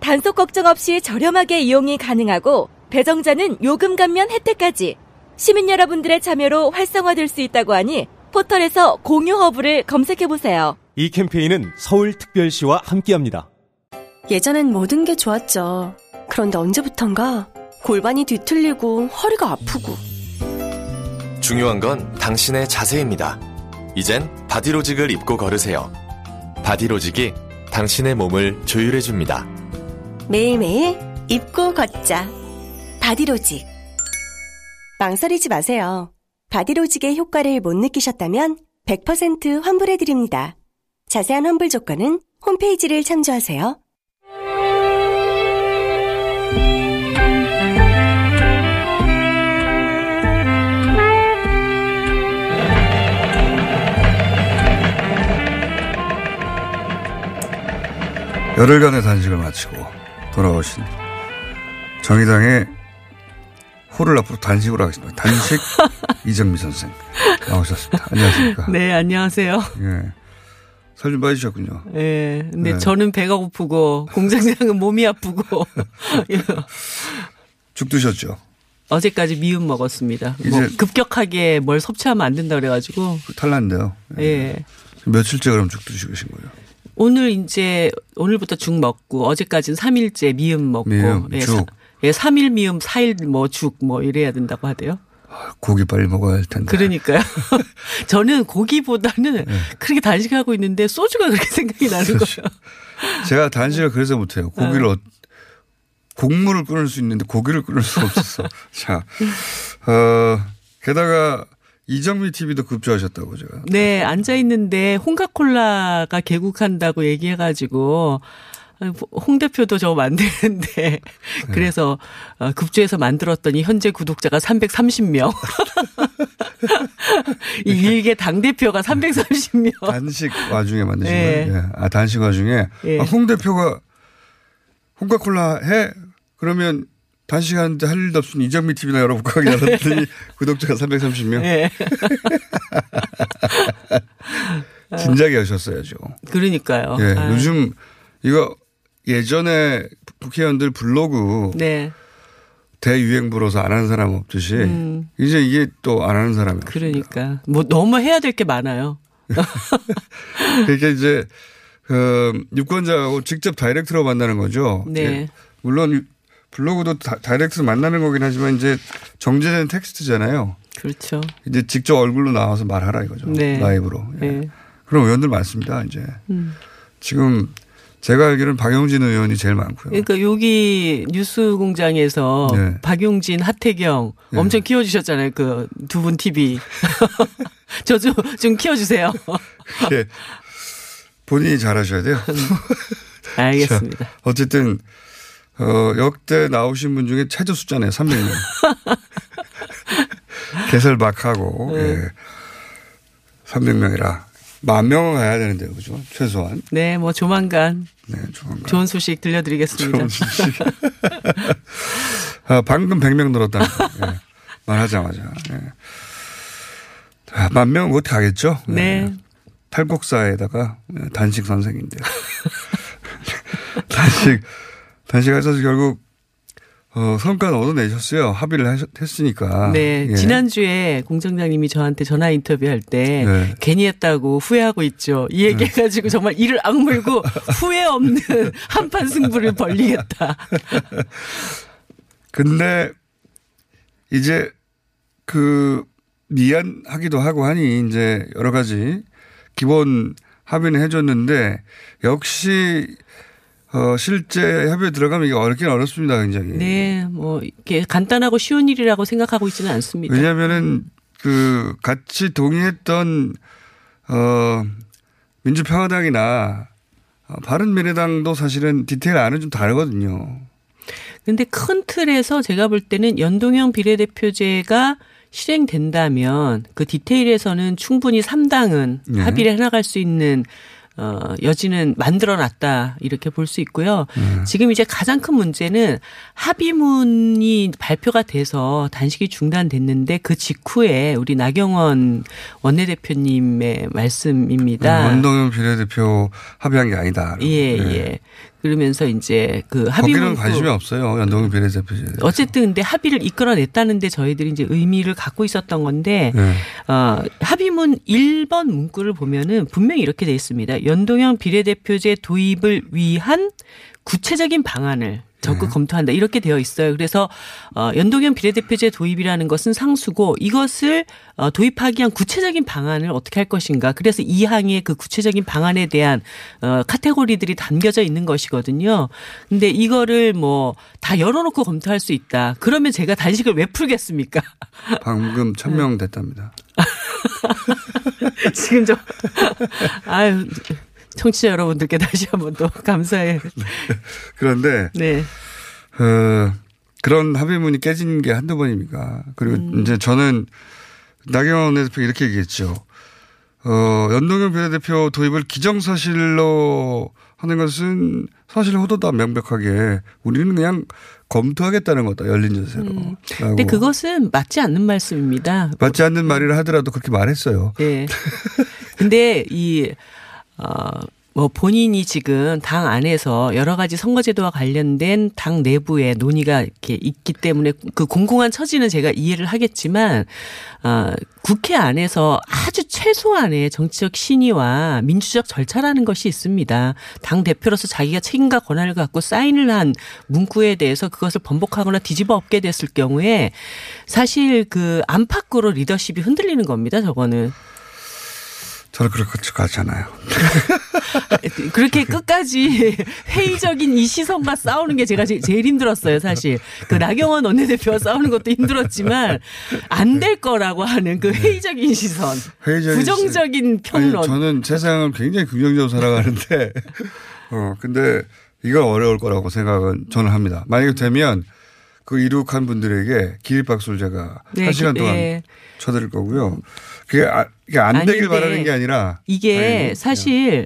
단속 걱정 없이 저렴하게 이용이 가능하고 배정자는 요금 감면 혜택까지 시민 여러분들의 참여로 활성화될 수 있다고 하니 포털에서 공유 허브를 검색해 보세요. 이 캠페인은 서울특별시와 함께합니다. 예전엔 모든 게 좋았죠. 그런데 언제부턴가 골반이 뒤틀리고 허리가 아프고 중요한 건 당신의 자세입니다. 이젠 바디로직을 입고 걸으세요. 바디로직이 당신의 몸을 조율해 줍니다. 매일매일 입고 걷자. 바디로직. 망설이지 마세요. 바디로직의 효과를 못 느끼셨다면 100% 환불해드립니다. 자세한 환불 조건은 홈페이지를 참조하세요. 열흘간의 단식을 마치고 돌아오신 정의당의 호를 앞으로 단식으로 하겠습니다. 단식 이정미 선생 나오셨습니다. 안녕하십니까. 네, 안녕하세요. 예. 살좀 빠지셨군요. 예. 근데 네. 저는 배가 고프고 공장장은 몸이 아프고 죽 드셨죠? 어제까지 미음 먹었습니다. 뭐 급격하게 뭘 섭취하면 안 된다 그래가지고 탈났는데요. 예. 며칠째 그럼 죽 드시고 계신 거예요? 오늘 이제 오늘부터 죽 먹고 어제까지는 3일째 미음 먹고 미음, 예, 죽. 사, 예, 3일 미음, 4일 뭐죽뭐 이래야 된다고 하대요. 고기 빨리 먹어야 할 텐데. 그러니까요. 저는 고기보다는 그렇게 단식하고 있는데 소주가 그렇게 생각이 나는 소주. 거예요. 제가 단식을 그래서 못해요. 고기를 어, 곡물을 끊을 수 있는데 고기를 끊을 수가 없었어. 자, 어, 게다가 이정미 TV도 급조하셨다고 제가. 네, 앉아 있는데 홍카콜라가 개국한다고 얘기해가지고 홍 대표도 저 만드는데 네. 그래서 어, 급조해서 만들었더니 현재 구독자가 330명. 이 일개 당 대표가 330명. 단식 와중에 만드신 네. 거예요? 예. 아, 단식 와중에. 예. 아, 홍 대표가 홍카콜라 해? 그러면 단식하는데 할 일도 없으니 이정미 TV나 열어볼까 하게 알았더니 구독자가 330명. 예. 진작에 하셨어야죠. 그러니까요. 예. 아, 요즘 이거 예전에 국회의원들 블로그 네, 대유행 불어서 안 하는 사람 없듯이 음. 이제 이게 또 안 하는 사람이. 그러니까 뭐 너무 해야 될 게 많아요. 그러니까 이제 그 유권자하고 직접 direct로 만나는 거죠. 네. 예. 물론 유- 블로그도 다, direct로 만나는 거긴 하지만 이제 정제된 텍스트잖아요. 그렇죠. 이제 직접 얼굴로 나와서 말하라 이거죠. 네. 라이브로. 예. 네. 그런 의원들 많습니다. 이제 음. 지금 제가 알기로는 박용진 의원이 제일 많고요. 그러니까 여기 뉴스 공장에서 네. 박용진, 하태경 네. 엄청 키워주셨잖아요. 그 두 분 TV. 저 좀 좀 키워주세요. 예. 본인이 잘하셔야 돼요. 알겠습니다. 자, 어쨌든 어, 역대 나오신 분 중에 최저 숫자네요. 300명. 개설 막 하고 네. 예. 300명이라 만 명은 가야 되는데요. 그죠? 최소한. 네, 뭐 조만간 네, 조만간. 좋은 소식 들려드리겠습니다. 좋은 소식. 아, 방금 100명 늘었다는 거. 예. 말하자마자. 예. 아, 만 명은 못 가겠죠? 예. 네. 탈곡사에다가 예, 단식 선생인데요. 단식, 단식하셔서 결국, 어, 성과는 얻어내셨어요. 합의를 하셨, 했으니까. 네, 예. 지난주에 공장장님이 저한테 전화 인터뷰할 때 네. 괜히 했다고 후회하고 있죠. 이 얘기 해가지고 정말 이를 악물고 후회 없는 한판 승부를 벌리겠다. 근데 이제 그 미안하기도 하고 하니 이제 여러 가지 기본 합의는 해줬는데 역시 어 실제 협의에 들어가면 이게 어렵긴 어렵습니다 굉장히. 네, 뭐 이렇게 간단하고 쉬운 일이라고 생각하고 있지는 않습니다. 왜냐하면은 그 같이 동의했던 어 민주평화당이나 어, 바른미래당도 사실은 디테일 안은 좀 다르거든요. 근데 큰 틀에서 제가 볼 때는 연동형 비례대표제가 실행된다면 그 디테일에서는 충분히 3당은 네. 합의를 해나갈 수 있는 어, 여지는 만들어 놨다. 이렇게 볼 수 있고요. 네. 지금 이제 가장 큰 문제는 합의문이 발표가 돼서 단식이 중단됐는데 그 직후에 우리 나경원 원내대표님의 말씀입니다. 원동현 비례대표 합의한 게 아니다. 예, 네. 예. 그러면서 이제 그 합의문 관심이 없어요. 연동형 비례대표제. 어쨌든 근데 합의를 이끌어냈다는데 저희들이 이제 의미를 갖고 있었던 건데 네. 어, 합의문 1번 문구를 보면은 분명히 이렇게 돼 있습니다. 연동형 비례대표제 도입을 위한 구체적인 방안을 적극 검토한다 이렇게 되어 있어요. 그래서 어, 연동형 비례대표제 도입이라는 것은 상수고 이것을 어, 도입하기 위한 구체적인 방안을 어떻게 할 것인가. 그래서 이 항의 그 구체적인 방안에 대한 어, 카테고리들이 담겨져 있는 것이거든요. 근데 이거를 뭐 다 열어놓고 검토할 수 있다. 그러면 제가 단식을 왜 풀겠습니까? 방금 천명 됐답니다. 지금 좀 아유 청취자 여러분들께 다시 한번 또 감사해. 그런데 네. 어, 그런 합의문이 깨진 게 한두 번입니까? 그리고 음. 이제 저는 나경원 원내대표 이렇게 얘기했죠. 어, 연동형 비례대표 도입을 기정사실로 하는 것은 사실 호도다 명백하게 우리는 그냥 검토하겠다는 거다 열린 자세로. 음. 근데 그것은 맞지 않는 말씀입니다. 맞지 않는 말이라 하더라도 그렇게 말했어요. 예. 근데 이, 어, 뭐 본인이 지금 당 안에서 여러 가지 선거제도와 관련된 당 내부의 논의가 이렇게 있기 때문에 그 공공한 처지는 제가 이해를 하겠지만, 어, 국회 안에서 아주 최소한의 정치적 신의와 민주적 절차라는 것이 있습니다. 당 대표로서 자기가 책임과 권한을 갖고 사인을 한 문구에 대해서 그것을 번복하거나 뒤집어 엎게 됐을 경우에 사실 그 안팎으로 리더십이 흔들리는 겁니다. 저거는. 저는 그렇게 가잖아요. 그렇게 끝까지 회의적인 이 시선과 싸우는 게 제가 제- 제일 힘들었어요, 사실. 그 나경원 원내대표와 싸우는 것도 힘들었지만 안 될 거라고 하는 그 회의적인 시선. 회의적인 부정적인 평론. 아니, 저는 세상을 굉장히 긍정적으로 살아가는데, 어, 근데 이건 어려울 거라고 생각은 저는 합니다. 만약에 되면 그 이룩한 분들에게 기립박수를 제가 네, 한 시간 그- 동안 네. 쳐드릴 거고요. 그게, 아, 이게 안 되길 아닌데 바라는 게 아니라 이게 사실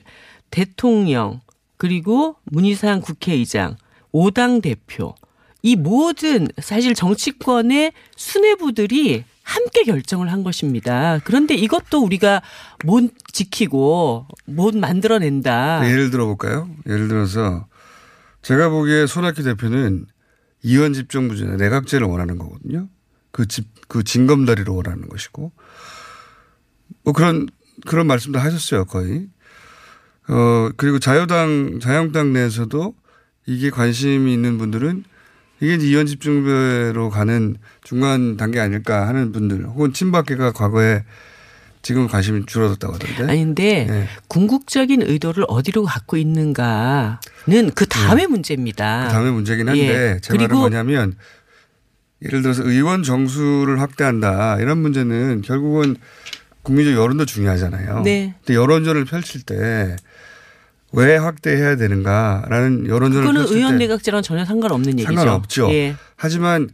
대통령 그리고 문희상 국회의장, 오당 대표 이 모든 사실 정치권의 수뇌부들이 함께 결정을 한 것입니다. 그런데 이것도 우리가 못 지키고 못 만들어낸다. 네, 예를 들어 볼까요? 예를 들어서 제가 보기에 손학규 대표는 이원 집정부제나 내각제를 원하는 거거든요. 그 집, 그 징검다리를 원하는 것이고. 뭐 그런, 그런 말씀도 하셨어요, 거의. 어, 그리고 자유당, 자유한국당 내에서도 이게 관심이 있는 분들은 이게 이원 집중제로 가는 중간 단계 아닐까 하는 분들 혹은 친박계가 과거에 지금 관심이 줄어들었다고 하던데. 아닌데 네. 궁극적인 의도를 어디로 갖고 있는가는 그 다음의 문제입니다. 그 다음에 문제긴 한데 예. 제 말은 뭐냐면 예를 들어서 의원 정수를 확대한다 이런 문제는 결국은 국민적 여론도 중요하잖아요. 네. 근데 여론전을 펼칠 때 왜 확대해야 되는가라는 여론전을 그거는 의원 때 내각제랑 전혀 상관없는 얘기죠. 상관없죠. 예. 하지만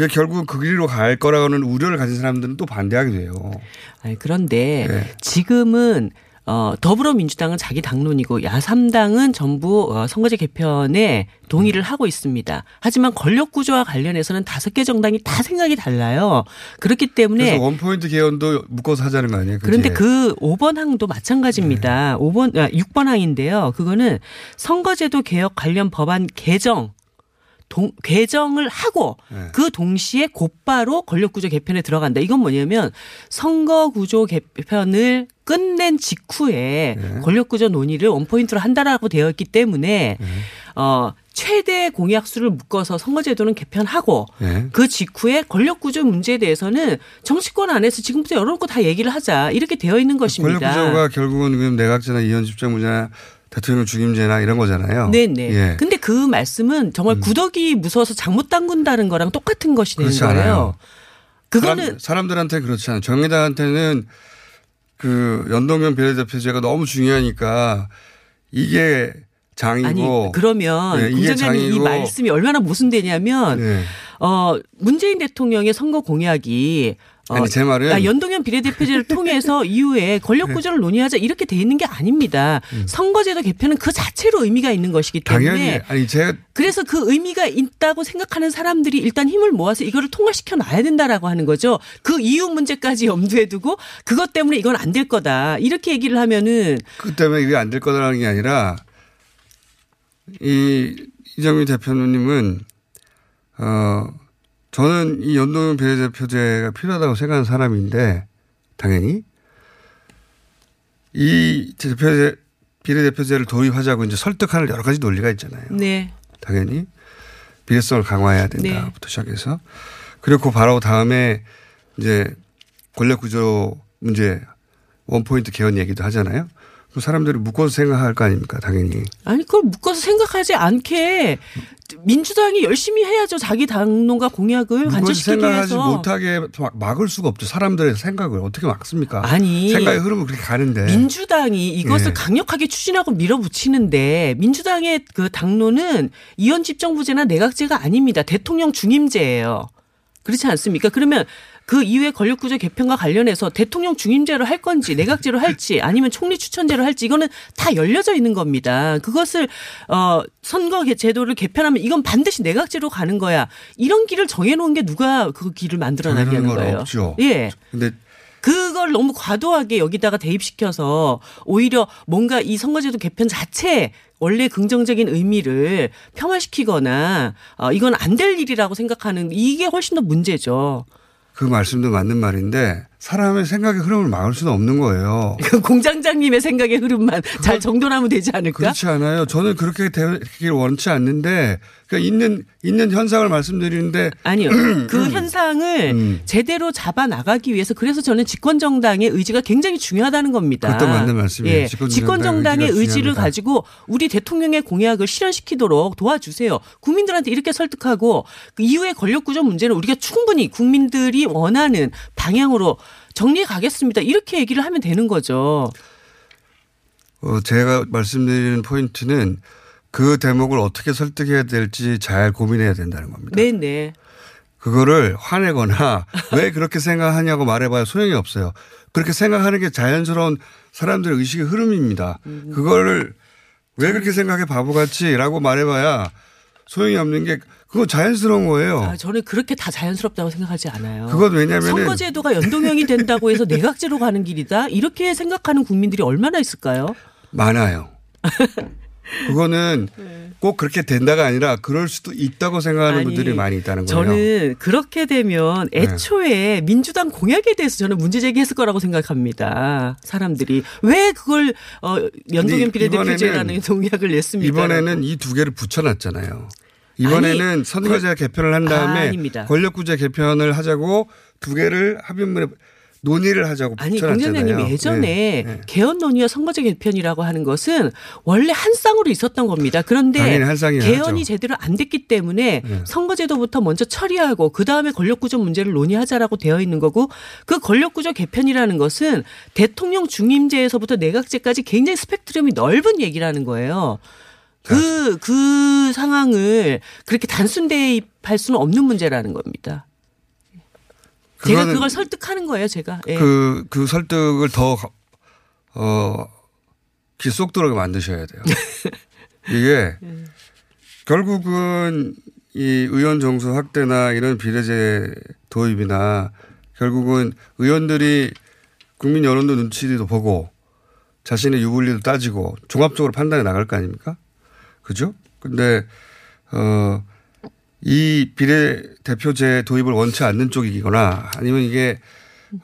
그게 결국 그 길로 갈 거라고는 우려를 가진 사람들은 또 반대하게 돼요. 아니, 그런데 네. 지금은 어, 더불어민주당은 자기 당론이고 야삼당은 전부 어, 선거제 개편에 동의를 하고 있습니다. 하지만 권력 구조와 관련해서는 다섯 개 정당이 다 생각이 달라요. 그렇기 때문에 그래서 원포인트 개헌도 묶어서 하자는 거 아니에요? 그제? 그런데 그 5번 항도 마찬가지입니다. 5번, 아, 6번 항인데요. 그거는 선거제도 개혁 관련 법안 개정, 동, 개정을 하고 네. 그 동시에 곧바로 권력구조 개편에 들어간다. 이건 뭐냐면 선거구조 개편을 끝낸 직후에 네. 권력구조 논의를 원포인트로 한다라고 되어 있기 때문에 네. 어, 최대 공약수를 묶어서 선거제도는 개편하고 네. 그 직후에 권력구조 문제에 대해서는 정치권 안에서 지금부터 열어놓고 다 얘기를 하자 이렇게 되어 있는 것입니다. 권력구조가 결국은 내각제나 이원 집정부제나 대통령 중임제나 이런 거잖아요. 네네. 예. 음. 근데 그 말씀은 정말 구더기 무서워서 잘못 담근다는 거랑 똑같은 것이 되는 그렇지 거예요. 않아요. 그거는 사람, 들한테 그렇지 않아요. 정의당한테는 그 연동형 비례대표제가 너무 중요하니까 이게 장이고 아니 그러면 네, 이게 공장장님 이. 말씀이 얼마나 모순되냐면 네. 어 문재인 대통령의 선거 공약이 어, 아니 제 말은 아, 연동형 비례대표제를 통해서 이후에 권력 구조를 논의하자 이렇게 돼 있는 게 아닙니다. 선거제도 개편은 그 자체로 의미가 있는 것이기 때문에 음. 당연히 아니 제가 그래서 그 의미가 있다고 생각하는 사람들이 일단 힘을 모아서 이거를 통과시켜 놔야 된다라고 하는 거죠. 그 이유 문제까지 염두에 두고 그것 때문에 이건 안 될 거다. 이렇게 얘기를 하면은 그 때문에 이게 안 될 거라는 게 아니라 이 이정미 대표님은 어 저는 이 연동형 비례대표제가 필요하다고 생각하는 사람인데 당연히 이 대표제 비례대표제를 도입하자고 이제 설득하는 여러 가지 논리가 있잖아요. 네. 당연히 비례성을 강화해야 된다부터 시작해서 그리고 바로 다음에 이제 권력 구조 문제 원포인트 개헌 얘기도 하잖아요. 그 사람들이 묶어서 생각할 거 아닙니까 당연히. 아니 그걸 묶어서 생각하지 않게 민주당이 열심히 해야죠. 자기 당론과 공약을 묶어서 간절시키기 생각하지 위해서. 못하게 막- 막을 수가 없죠. 사람들의 생각을 어떻게 막습니까? 아니. 생각의 흐름은 그렇게 가는데. 민주당이 이것을 네. 강력하게 추진하고 밀어붙이는데 민주당의 그 당론은 이원 집정부제나 내각제가 아닙니다. 대통령 중임제예요. 그렇지 않습니까? 그러면 그 이후에 권력구조 개편과 관련해서 대통령 중임제로 할 건지 내각제로 할지 아니면 총리 추천제로 할지 이거는 다 열려져 있는 겁니다. 그것을 어 선거 개- 제도를 개편하면 이건 반드시 내각제로 가는 거야. 이런 길을 정해놓은 게 누가 그 길을 만들어내냐는 거예요. 없죠. 예. 근데 그걸 너무 과도하게 여기다가 대입시켜서 오히려 뭔가 이 선거제도 개편 자체에 원래 긍정적인 의미를 폄하시키거나 어, 이건 안 될 일이라고 생각하는 이게 훨씬 더 문제죠. 그 말씀도 맞는 말인데 사람의 생각의 흐름을 막을 수는 없는 거예요. 그 공장장님의 생각의 흐름만 잘 정돈하면 되지 않을까? 그렇지 않아요. 저는 그렇게 되길 원치 않는데 그러니까 있는 있는 현상을 말씀드리는데 아니요. 그 현상을 음. 제대로 잡아 나가기 위해서 그래서 저는 집권 정당의 의지가 굉장히 중요하다는 겁니다. 그것도 맞는 말씀이에요. 예. 집권 정당의 의지를 중요합니다. 가지고 우리 대통령의 공약을 실현시키도록 도와주세요. 국민들한테 이렇게 설득하고 그 이후의 권력 구조 문제는 우리가 충분히 국민들이 원하는 방향으로 정리해 가겠습니다. 이렇게 얘기를 하면 되는 거죠. 어, 제가 말씀드리는 포인트는 그 대목을 어떻게 설득해야 될지 잘 고민해야 된다는 겁니다. 네, 네. 그거를 화내거나 왜 그렇게 생각하냐고 말해봐야 소용이 없어요. 그렇게 생각하는 게 자연스러운 사람들의 의식의 흐름입니다. 음. 그거를 왜 그렇게 생각해 바보같이라고 말해봐야 소용이 없는 게 그거 자연스러운 거예요. 아, 저는 그렇게 다 자연스럽다고 생각하지 않아요. 그건 왜냐면은 선거제도가 연동형이 된다고 해서 내각제로 가는 길이다. 이렇게 생각하는 국민들이 얼마나 있을까요? 많아요. 그거는 네. 꼭 그렇게 된다가 아니라 그럴 수도 있다고 생각하는 아니, 분들이 많이 있다는 거예요. 저는 그렇게 되면 애초에 민주당 공약에 대해서 저는 문제 제기했을 거라고 생각합니다. 사람들이 왜 그걸 어 연동형 비례대표제라는 공약을 냈습니까? 이번에는 이 두 개를 붙여놨잖아요. 이번에는 선거제 개편을 한 다음에 아. 권력구제 개편을 하자고 두 개를 합의문에 논의를 하자고 아니. 공장장님 예전에 네, 네. 개헌 논의와 선거제 개편이라고 하는 것은 원래 한 쌍으로 있었던 겁니다. 그런데 개헌이 하죠. 제대로 안 됐기 때문에 네. 선거제도부터 먼저 처리하고 그 다음에 권력구조 문제를 논의하자라고 되어 있는 거고 그 권력구조 개편이라는 것은 대통령 중임제에서부터 내각제까지 굉장히 스펙트럼이 넓은 얘기라는 거예요. 그, 그 상황을 그렇게 단순 대입할 수는 없는 문제라는 겁니다. 제가 그걸 설득하는 거예요, 제가. 예. 그, 그 설득을 더, 어, 귀쏙 들어게 만드셔야 돼요. 이게 결국은 이 의원 정수 확대나 이런 비례제 도입이나 결국은 의원들이 국민 여론도 눈치도 보고 자신의 유불리도 따지고 종합적으로 판단해 나갈 거 아닙니까? 그죠? 근데, 어, 이 비례대표제 도입을 원치 않는 쪽이거나 아니면 이게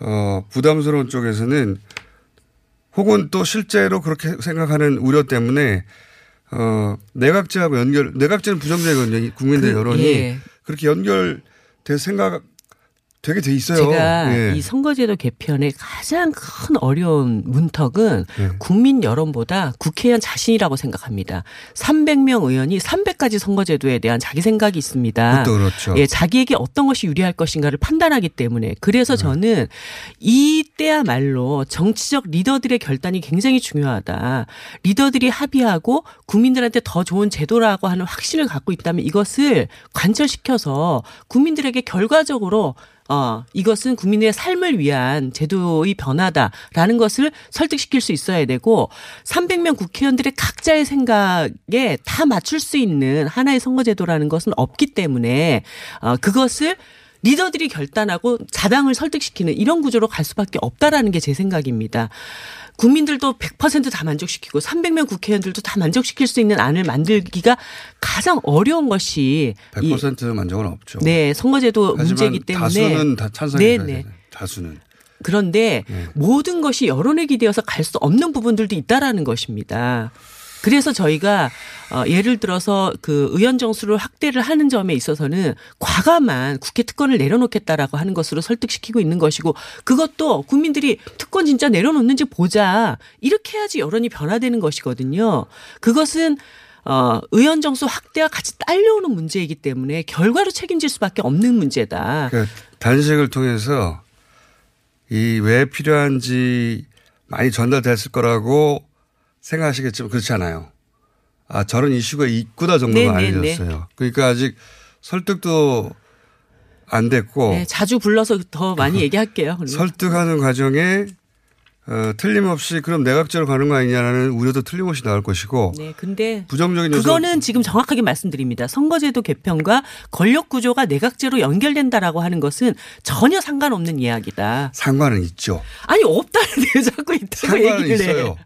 어, 부담스러운 쪽에서는 혹은 또 실제로 그렇게 생각하는 우려 때문에 어, 내각제하고 연결, 내각제는 부정제거든요. 이 국민들 그, 여론이. 예. 그렇게 연결 될 생각 되게 돼 있어요. 제가 예. 이 선거제도 개편의 가장 큰 어려운 문턱은 예. 국민 여론보다 국회의원 자신이라고 생각합니다. 300명 의원이 300가지 선거제도에 대한 자기 생각이 있습니다. 그렇죠. 예, 자기에게 어떤 것이 유리할 것인가를 판단하기 때문에 그래서 네. 저는 이때야말로 정치적 리더들의 결단이 굉장히 중요하다. 리더들이 합의하고 국민들한테 더 좋은 제도라고 하는 확신을 갖고 있다면 이것을 관철시켜서 국민들에게 결과적으로 어, 이것은 국민의 삶을 위한 제도의 변화다라는 것을 설득시킬 수 있어야 되고 300명 국회의원들의 각자의 생각에 다 맞출 수 있는 하나의 선거제도라는 것은 없기 때문에 어, 그것을 리더들이 결단하고 자당을 설득시키는 이런 구조로 갈 수밖에 없다라는 게 제 생각입니다. 국민들도 100%다 만족시키고 300명 국회의원들도 다 만족시킬 수 있는 안을 만들기가 가장 어려운 것이 이100% 만족은 없죠. 네, 선거제도 문제이기 때문에 다수는 다 찬성이 네, 네. 다수는. 그런데 네. 모든 것이 여론에 기대어서 갈 수 없는 부분들도 있다라는 것입니다. 그래서 저희가 어 예를 들어서 그 의원 정수를 확대를 하는 점에 있어서는 과감한 국회 특권을 내려놓겠다라고 하는 것으로 설득시키고 있는 것이고 그것도 국민들이 특권 진짜 내려놓는지 보자 이렇게 해야지 여론이 변화되는 것이거든요. 그것은 어, 의원 정수 확대와 같이 딸려오는 문제이기 때문에 결과로 책임질 수밖에 없는 문제다. 그러니까 단식을 통해서 이 왜 필요한지 많이 전달됐을 거라고 생각하시겠지만 그렇지 않아요. 아 저런 이슈가 있구나 정도가 네, 네, 알려졌어요. 그러니까 아직 설득도 안 됐고 네, 자주 불러서 더 많이 얘기할게요. 설득하는 과정에 어, 틀림없이 그럼 내각제로 가는 거 아니냐라는 우려도 틀림없이 나올 것이고 네, 근데 부정적인 그거는 지금 정확하게 말씀드립니다. 선거제도 개편과 권력 구조가 내각제로 연결된다라고 하는 것은 전혀 상관없는 이야기다. 상관은 있죠. 아니 없다는데 자꾸 있다고 얘기를 해. 있어요.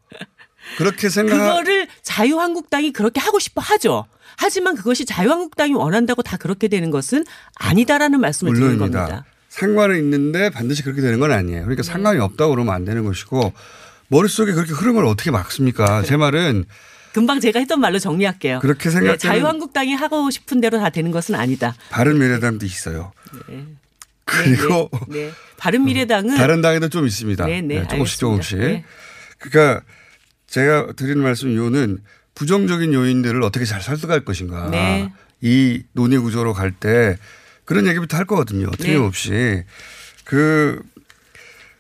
그렇게 생각 그거를 자유한국당이 그렇게 하고 싶어 하죠. 하지만 그것이 자유한국당이 원한다고 다 그렇게 되는 것은 아니다라는 말씀을 드리는 물론입니다. 겁니다. 상관은 있는데 반드시 그렇게 되는 건 아니에요. 네. 그러니까 상관이 없다고 그러면 안 되는 것이고 머릿속에 그렇게 흐름을 어떻게 막습니까? 제 말은 금방 제가 했던 말로 정리할게요. 그렇게 네, 생각하는 자유한국당이 하고 싶은 대로 다 되는 것은 아니다. 바른미래당도 있어요. 그리고 네, 네. 바른미래당은 다른 당에도 좀 있습니다. 네, 네, 조금씩. 조금씩. 네. 그러니까 제가 드리는 말씀 요는 부정적인 요인들을 어떻게 잘 설득할 것인가. 네. 이 논의 구조로 갈 때 그런 얘기부터 할 거거든요. 네. 틀림없이. 그,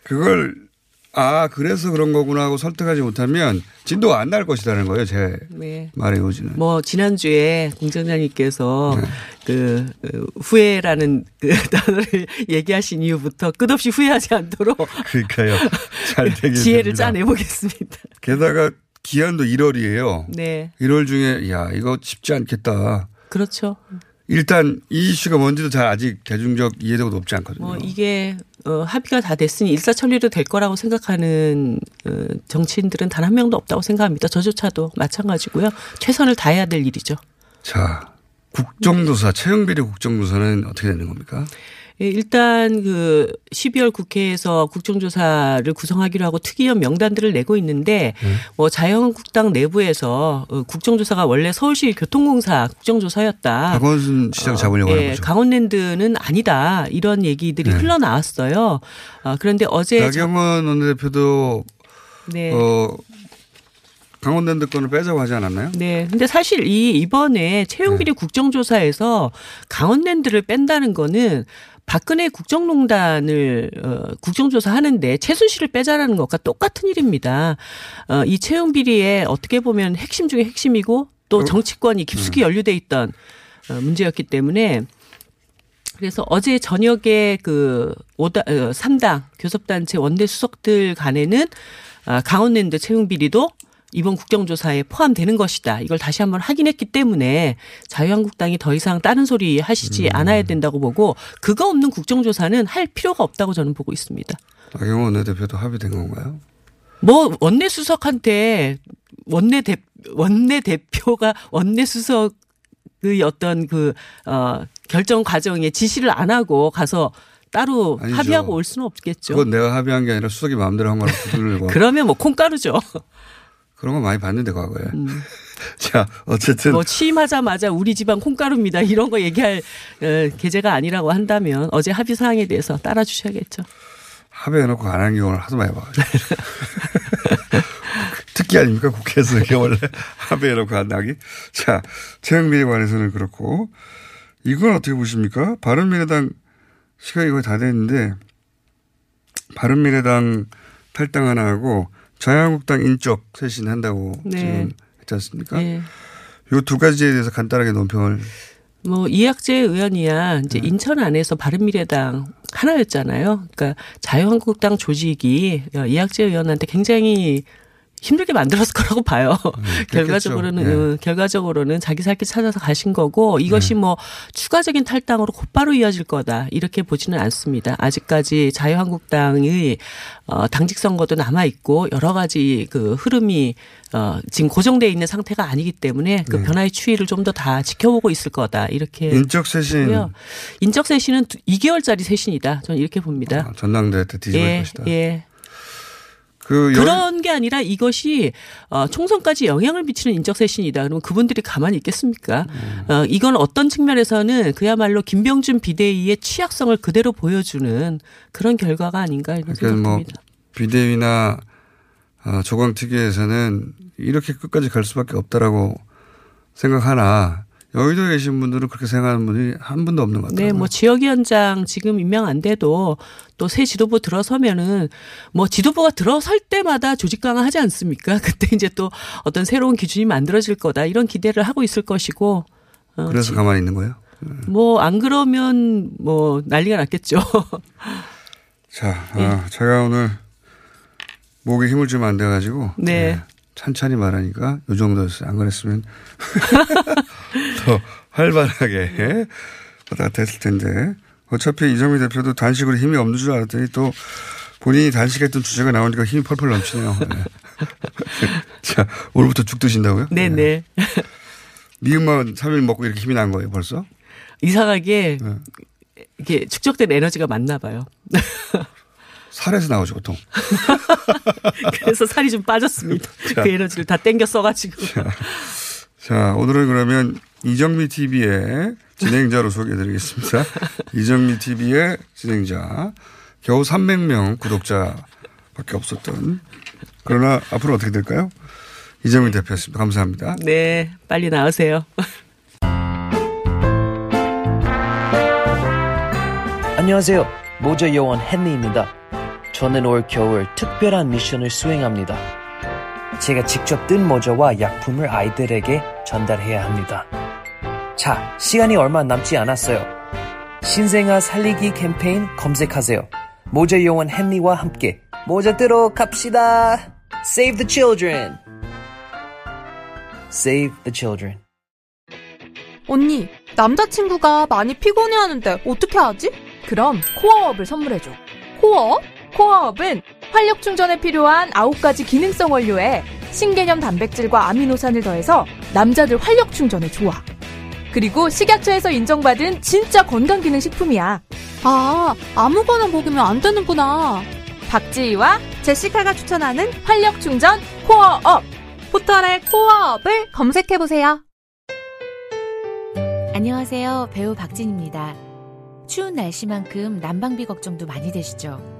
그걸 아, 그래서 그런 거구나 하고 설득하지 못하면 진도가 안 날 것이라는 거예요. 제 네. 말의 요지는. 뭐 지난주에 공장장님께서 네. 그 어, 후회라는 그 단어를 얘기하신 이후부터 끝없이 후회하지 않도록 그러니까요. 잘 지혜를. 짜내 보겠습니다. 게다가 기한도 1월이에요. 네. 1월 중에 야, 이거 쉽지 않겠다. 그렇죠. 일단 이 이슈가 뭔지도 잘 아직 대중적 이해도가 높지 않거든요. 뭐 이게 어, 합의가 다 됐으니 일사천리로 될 거라고 생각하는 어, 정치인들은 단 한 명도 없다고 생각합니다. 저조차도 마찬가지고요. 최선을 다해야 될 일이죠. 자, 국정조사, 채용비리 국정조사는 어떻게 되는 겁니까? 예, 일단 그 12월 국회에서 국정조사를 구성하기로 하고 특이한 명단들을 내고 있는데 네. 뭐 자유한국당 내부에서 어, 국정조사가 원래 서울시 교통공사 국정조사였다. 박원순 시장 잡으려고 예, 하는 거죠. 강원랜드는 아니다 이런 얘기들이 네. 흘러나왔어요. 아, 그런데 어제 나경원 원내대표도 네. 어, 강원랜드 건을 빼자고 하지 않았나요? 네. 근데 사실 이 이번에 채용비리 국정조사에서 강원랜드를 뺀다는 거는 박근혜 국정농단을 어, 국정조사 하는데 최순실을 빼자라는 것과 똑같은 일입니다. 어, 이 채용 비리에 어떻게 보면 핵심 중에 핵심이고 또 정치권이 깊숙이 연루돼 있던 어, 문제였기 때문에 그래서 어제 저녁에 그 오다 어, 3당 교섭단체 원내 수석들 간에는 아, 강원랜드 채용 비리도 이번 국정조사에 포함되는 것이다. 이걸 다시 한번 확인했기 때문에 자유한국당이 더 이상 다른 소리 하시지 않아야 된다고 보고 그거 없는 국정조사는 할 필요가 없다고 저는 보고 있습니다. 나경원 원내대표도 합의된 건가요? 뭐 원내 수석한테 원내 대 원내 대표가 원내 수석 의 어떤 그 어 결정 과정에 지시를 안 하고 가서 따로 아니죠. 합의하고 올 수는 없겠죠. 그건 내가 합의한 게 아니라 수석이 마음대로 한 거라 두들고 그러면 뭐 콩가루죠. 그런 거 많이 봤는데 과거에. 음. 자, 어쨌든. 뭐 취임하자마자 우리 집안 콩가루입니다. 이런 거 얘기할 어, 계제가 아니라고 한다면 어제 합의 사항에 대해서 따라 주셔야겠죠. 합의해놓고 안한 경우를 하도 많이 봐가지고. 특기 아닙니까? 국회에서 이게 원래 합의해놓고 안 하기. 자, 채용비에 관해서는 그렇고. 이건 어떻게 보십니까? 바른미래당 시간이 거의 다 됐는데, 바른미래당 탈당 하나 하고 자유한국당 인적 쇄신한다고 네. 지금 했지 않습니까? 예. 요두 가지에 대해서 간단하게 논평을 뭐 이학재 의원이야 이제 네. 인천 안에서 바른미래당 하나였잖아요. 그러니까 자유한국당 조직이 이학재 의원한테 굉장히 힘들게 만들었을 거라고 봐요. 결과적으로는 네. 어, 결과적으로는 자기 살 길 찾아서 가신 거고 이것이 뭐 추가적인 탈당으로 곧바로 이어질 거다 이렇게 보지는 않습니다. 아직까지 자유한국당의 어, 당직 선거도 남아 있고 여러 가지 그 흐름이 어, 지금 고정돼 있는 상태가 아니기 때문에 그 네. 변화의 추이를 좀 더 다 지켜보고 있을 거다 이렇게 인적 쇄신. 인적 쇄신은 2개월짜리 쇄신이다. 저는 이렇게 봅니다. 아, 전당대회 때 뒤집을 예, 것이다. 예. 그 열- 그런 게 아니라 이것이 어, 총선까지 영향을 미치는 인적 쇄신이다. 그러면 그분들이 가만히 있겠습니까? 음. 어, 이건 어떤 측면에서는 그야말로 김병준 비대위의 취약성을 그대로 보여주는 그런 결과가 아닌가 이런 그러니까 뭐 생각합니다. 비대위나 어, 조광 특위에서는 이렇게 끝까지 갈 수밖에 없다라고 생각하나 여의도에 계신 분들은 그렇게 생각하는 분이 한 분도 없는 것 같아요. 네, 뭐 지역위원장 지금 임명 안 돼도 또 새 지도부 들어서면은 뭐 지도부가 들어설 때마다 조직 강화하지 않습니까? 그때 이제 또 어떤 새로운 기준이 만들어질 거다 이런 기대를 하고 있을 것이고 어, 그래서 가만히 있는 거예요. 뭐 안 그러면 뭐 난리가 났겠죠. 자, 예. 아, 제가 오늘 목에 힘을 주면 안 돼가지고 네. 찬찬히 말하니까 요 정도였어요. 안 그랬으면 더 활발하게 갔다 했을 텐데 어차피 이정미 대표도 단식으로 힘이 없는 줄 알았더니 또 본인이 단식했던 주제가 나오니까 힘이 펄펄 넘치네요. 네. 자, 오늘부터 죽 드신다고요? 네, 네. 미음만 3일 먹고 이렇게 힘이 난 거예요, 벌써? 이상하게 네. 이게 축적된 에너지가 많나 봐요. 살에서 나오죠, 보통. 그래서 살이 좀 빠졌습니다. 그 에너지를 다 땡겨 써가지고. 자, 오늘은 그러면 이정미 TV의 진행자로 소개해드리겠습니다. 이정미 TV의 진행자. 겨우 300명 구독자밖에 없었던. 그러나 앞으로 어떻게 될까요? 이정미 대표였습니다. 감사합니다. 네, 빨리 나으세요. 안녕하세요. 모자 요원 헨리입니다. 저는 올 겨울 특별한 미션을 수행합니다. 제가 직접 뜬 모자와 약품을 아이들에게 전달해야 합니다. 자, 시간이 얼마 남지 않았어요. 신생아 살리기 캠페인 검색하세요. 모자 요원 헨리와 함께 모자 뜨러 갑시다. Save the children. Save the children. 언니, 남자친구가 많이 피곤해하는데 어떻게 하지? 그럼 코어업을 선물해줘. 코어? 코어업은 활력 충전에 필요한 9가지 기능성 원료에 신개념 단백질과 아미노산을 더해서 남자들 활력 충전에 좋아. 그리고 식약처에서 인정받은 진짜 건강기능 식품이야. 아, 아무거나 먹으면 안 되는구나. 박지희와 제시카가 추천하는 활력 충전 코어업. 포털에 코어업을 검색해보세요. 안녕하세요. 배우 박진입니다. 추운 날씨만큼 난방비 걱정도 많이 되시죠?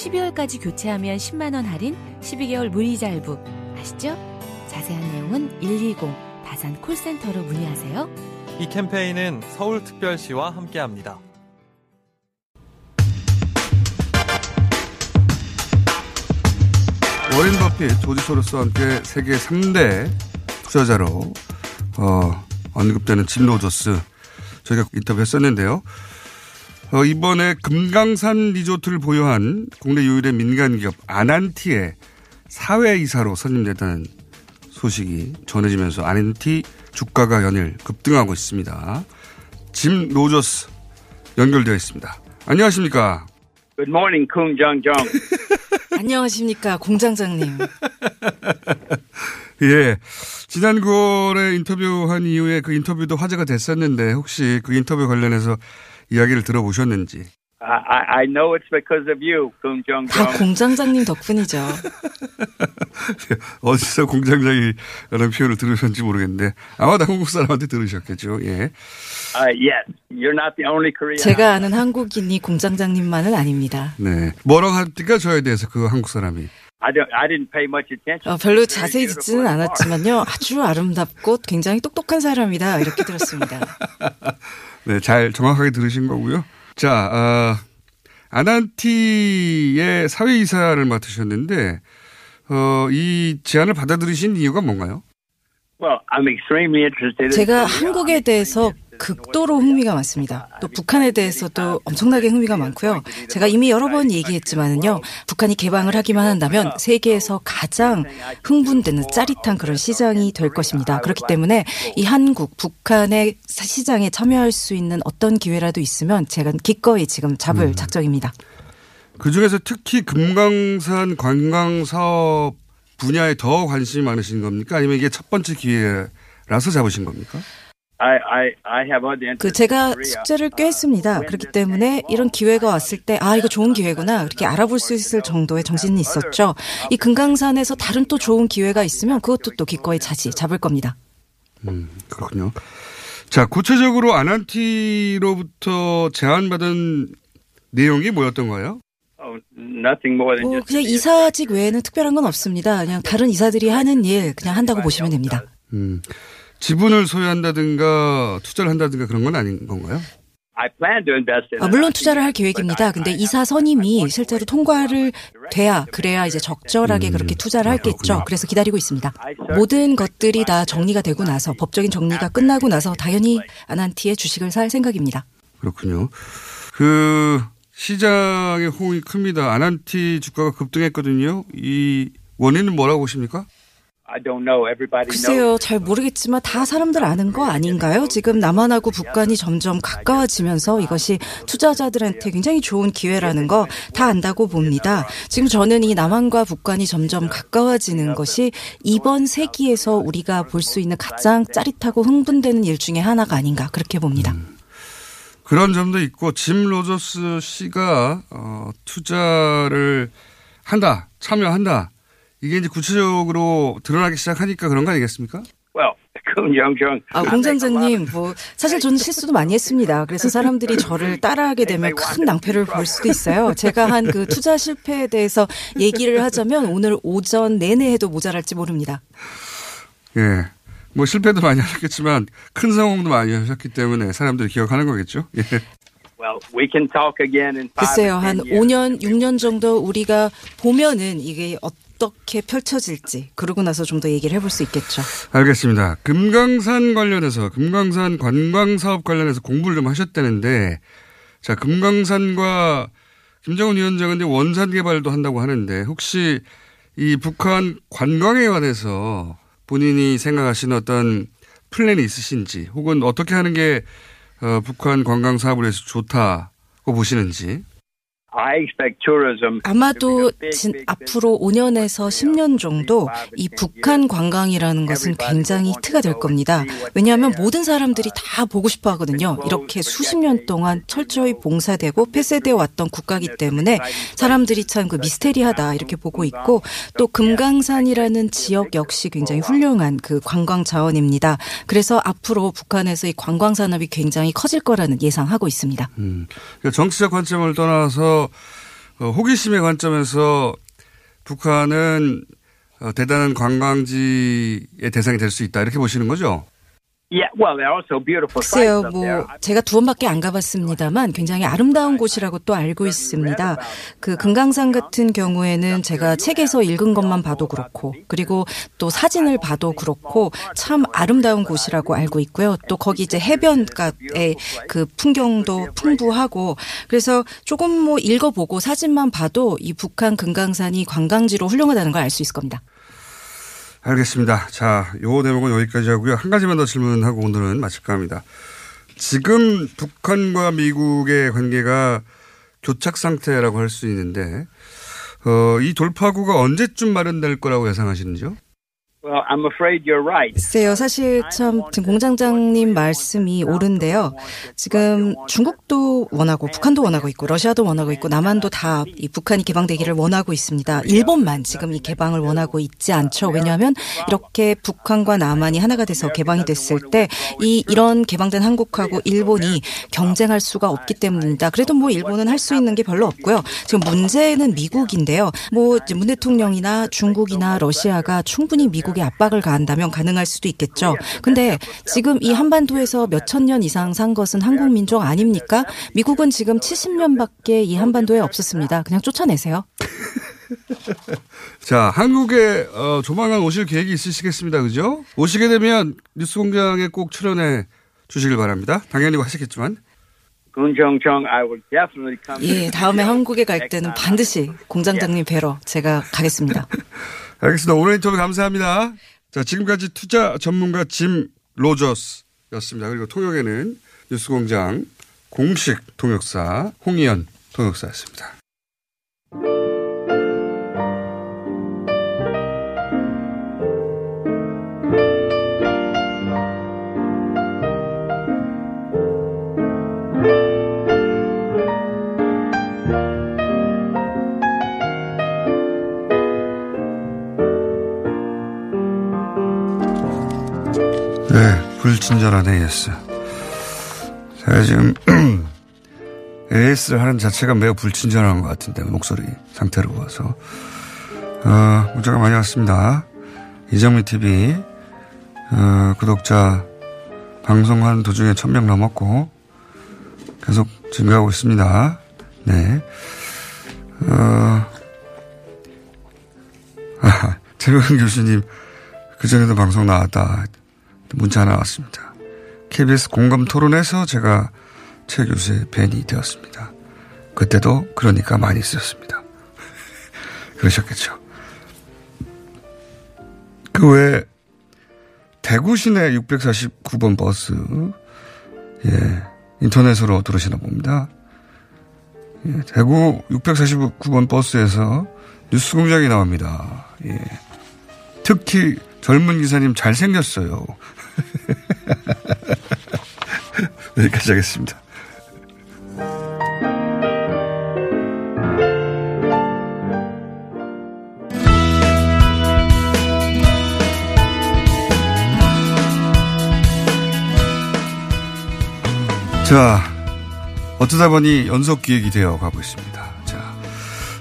12월까지 교체하면 10만원 할인, 12개월 무이자 할부. 아시죠? 자세한 내용은 120 다산 콜센터로 문의하세요. 이 캠페인은 서울특별시와 함께합니다. 워렌 버핏, 조지 소로스와 함께 세계 3대 투자자로 어, 언급되는 짐 로저스 저희가 인터뷰했었는데요. 어, 이번에 금강산 리조트를 보유한 국내 유일의 민간 기업 아난티의 사회이사로 선임됐다는 소식이 전해지면서 아난티 주가가 연일 급등하고 있습니다. 짐 로저스 연결되어 있습니다. 안녕하십니까? Good morning, Jong. 안녕하십니까, 공장장님. 예. 지난 9월에 인터뷰한 이후에 그 인터뷰도 화제가 됐었는데 혹시 그 인터뷰 관련해서 이야기를 들어보셨는지. I, I know it's because of you, Kung Jong 다. 공장장님 덕분이죠. 어디서 공장장이라는 표현을 들으셨는지 모르겠는데 아마 다 한국 사람한테 들으셨겠죠. 예. Uh, yes, you're not the only Korean. 제가 아는 한국인이 공장장님만은 아닙니다. 네. 뭐라고 합니까? 저에 대해서 그 한국 사람이. I don't. I didn't pay much attention. 어, 별로 자세히 듣지는 않았지만요. 아주 아름답고 굉장히 똑똑한 사람이다. 이렇게 들었습니다. 네, 잘 정확하게 들으신 거고요. 자, 어, 아난티의 사회이사를 맡으셨는데 어, 이 제안을 받아들이신 이유가 뭔가요? Well, I'm extremely interested. in 제가. 한국에 대해서 극도로 흥미가 많습니다. 또 북한에 대해서도 엄청나게 흥미가 많고요. 제가 이미 여러 번 얘기했지만은요. 북한이 개방을 하기만 한다면 세계에서 가장 흥분되는 짜릿한 그런 시장이 될 것입니다. 그렇기 때문에 이 한국, 북한의 시장에 참여할 수 있는 어떤 기회라도 있으면 제가 기꺼이 지금 잡을 작정입니다. 그 중에서 특히 금강산 관광 사업 분야에 더 관심이 많으신 겁니까? 아니면 이게 첫 번째 기회라서 잡으신 겁니까? I, I, I have other interests. 그 제가 숙제를 꽤 했습니다. 그렇기 때문에 이런 기회가 왔을 때 아 이거 좋은 기회구나 그렇게 알아볼 수 있을 정도의 정신이 있었죠. 이 금강산에서 다른 또 좋은 기회가 있으면 그것도 또 기꺼이 자지 잡을 겁니다. 음, 그렇군요. 자, 구체적으로 아난티로부터 제안받은 내용이 뭐였던 거예요? Oh, 뭐. 그냥 이사직 외에는 특별한 건 없습니다. 그냥 다른 이사들이 하는 일 그냥 한다고 보시면 됩니다. 음, 지분을 소유한다든가 투자를 한다든가 그런 건 아닌 건가요? I plan to invest in. 아, 물론 투자를 할 계획입니다. 근데 이사 선임이 실제로 통과를 돼야 그래야 이제 적절하게 그렇게 투자를 할겠죠. 그래서 기다리고 있습니다. 모든 것들이 다 정리가 되고 나서 법적인 정리가 끝나고 나서 당연히 아난티의 주식을 살 생각입니다. 그렇군요. 그 시장의 호응이 큽니다. 아난티 주가가 급등했거든요. 이 원인은 뭐라고 보십니까? I don't know. Everybody 글쎄요, knows. 잘 모르겠지만 다 사람들 아는 거 아닌가요? 지금 남한하고 북한이 점점 가까워지면서 이것이 투자자들한테 굉장히 좋은 기회라는 거 다 안다고 봅니다. 지금 저는 이 남한과 북한이 점점 가까워지는 것이 이번 세기에서 우리가 볼 수 있는 가장 짜릿하고 흥분되는 일 중에 하나가 아닌가 그렇게 봅니다. 그런 점도 있고 짐 로저스 씨가 어, 투자를 한다, 참여한다. 이게 이제 구체적으로 드러나기 시작하니까 그런 거 아니겠습니까? Well. 아, 공장장님, 뭐, 사실 저는 실수도 많이 했습니다. 그래서 사람들이 저를 따라하게 되면 큰 낭패를 볼 수도 있어요. 제가 한 그 투자 실패에 대해서 얘기를 하자면 오늘 오전 내내 해도 모자랄지 모릅니다. 예. 뭐 실패도 많이 하셨겠지만 큰 성공도 많이 하셨기 때문에 사람들이 기억하는 거겠죠. 예. Well, we can talk again in five. 글쎄요, 한10 years. 5년, 6년 정도 우리가 보면은 이게 어 떻게 펼쳐질지, 그러고 나서 좀 더 얘기를 해볼 수 있겠죠. 알겠습니다. 금강산 관련해서 금강산 관광 사업 관련해서 공부를 좀 하셨다는데 자 금강산과 김정은 위원장은 원산 개발도 한다고 하는데 혹시 이 북한 관광에 관해서 본인이 생각하시는 어떤 플랜이 있으신지 혹은 어떻게 하는 게 어, 북한 관광 사업을 해서 좋다고 보시는지. 아마도 진, 앞으로 5년에서 10년 정도 이 북한 관광이라는 것은 굉장히 히트가 될 겁니다. 왜냐하면 모든 사람들이 다 보고 싶어 하거든요. 이렇게 수십 년 동안 철저히 봉사되고 폐쇄되어 왔던 국가이기 때문에 사람들이 참 그 미스테리하다 이렇게 보고 있고 또 금강산이라는 지역 역시 굉장히 훌륭한 그 관광 자원입니다. 그래서 앞으로 북한에서 이 관광 산업이 굉장히 커질 거라는 예상하고 있습니다. 음, 그러니까 정치적 관점을 떠나서 어, 호기심의 관점에서 북한은 어, 대단한 관광지의 대상이 될 수 있다 이렇게 보시는 거죠? Yeah, well, there are also beautiful 글쎄요. 뭐 제가 두 번밖에 안 가봤습니다만 굉장히 아름다운 곳이라고 또 알고 있습니다. 그 금강산 같은 경우에는 제가 책에서 읽은 것만 봐도 그렇고 그리고 또 사진을 봐도 그렇고 참 아름다운 곳이라고 알고 있고요. 또 거기 이제 해변가의 그 풍경도 풍부하고 그래서 조금 뭐 읽어보고 사진만 봐도 이 북한 금강산이 관광지로 훌륭하다는 걸 알 수 있을 겁니다. 알겠습니다. 자, 요 대목은 여기까지 하고요. 한 가지만 더 질문하고 오늘은 마칠까 합니다. 지금 북한과 미국의 관계가 교착 상태라고 할 수 있는데, 어, 이 돌파구가 언제쯤 마련될 거라고 예상하시는지요? Well, I'm afraid you're right. 글쎄요, 사실 참 공장장님 말씀이 옳은데요. 지금 중국도 원하고 북한도 원하고 있고 러시아도 원하고 있고 남한도 다 이 북한이 개방되기를 원하고 있습니다. 일본만 지금 이 개방을 원하고 있지 않죠. 왜냐하면 이렇게 북한과 남한이 하나가 돼서 개방이 됐을 때 이 이런 개방된 한국하고 일본이 경쟁할 수가 없기 때문입니다. 그래도 뭐 일본은 할 수 있는 게 별로 없고요. 지금 문제는 미국인데요. 뭐 문 대통령이나 중국이나 러시아가 충분히 미국 미국에 압박을 가한다면 가능할 수도 있겠죠. 근데 지금 이 한반도에서 몇천 년 이상 산 것은 한국 민족 아닙니까? 미국은 지금 70년밖에 이 한반도에 없었습니다. 그냥 쫓아내세요. 자, 한국에 어, 조만간 오실 계획이 있으시겠습니다. 그죠? 오시게 되면 뉴스 공장에 꼭 출연해 주시길 바랍니다. 당연히 하시겠지만. 군정정, I will definitely come. 예, 다음에 한국에 갈 때는 반드시 공장장님 뵈러 제가 가겠습니다. 알겠습니다. 오늘 인터뷰 감사합니다. 자, 지금까지 투자 전문가 짐 로저스였습니다. 그리고 통역에는 뉴스공장 공식 통역사 홍희연 통역사였습니다. AS. 제가 지금 AS를 하는 자체가 매우 불친절한 것 같은데 목소리 상태로 봐서 어, 문자가 많이 왔습니다. 이정미 TV 어, 구독자 방송하는 도중에 천 명 넘었고 계속 증가하고 있습니다. 네. 어, 아, 최병현 교수님 그 전에도 방송 나왔다. 문자 하나 왔습니다. KBS 공감 토론에서 제가 최 교수의 팬이 되었습니다. 그때도 그러니까 많이 쓰셨습니다. 그러셨겠죠. 그 외에 대구 시내 649번 버스, 예, 인터넷으로 들으시나 봅니다. 예, 대구 649번 버스에서 뉴스 공장이 나옵니다. 예. 특히 젊은 기사님 잘생겼어요. 여기까지 하겠습니다. 자, 어쩌다 보니 연속 기획이 되어 가고 있습니다. 자,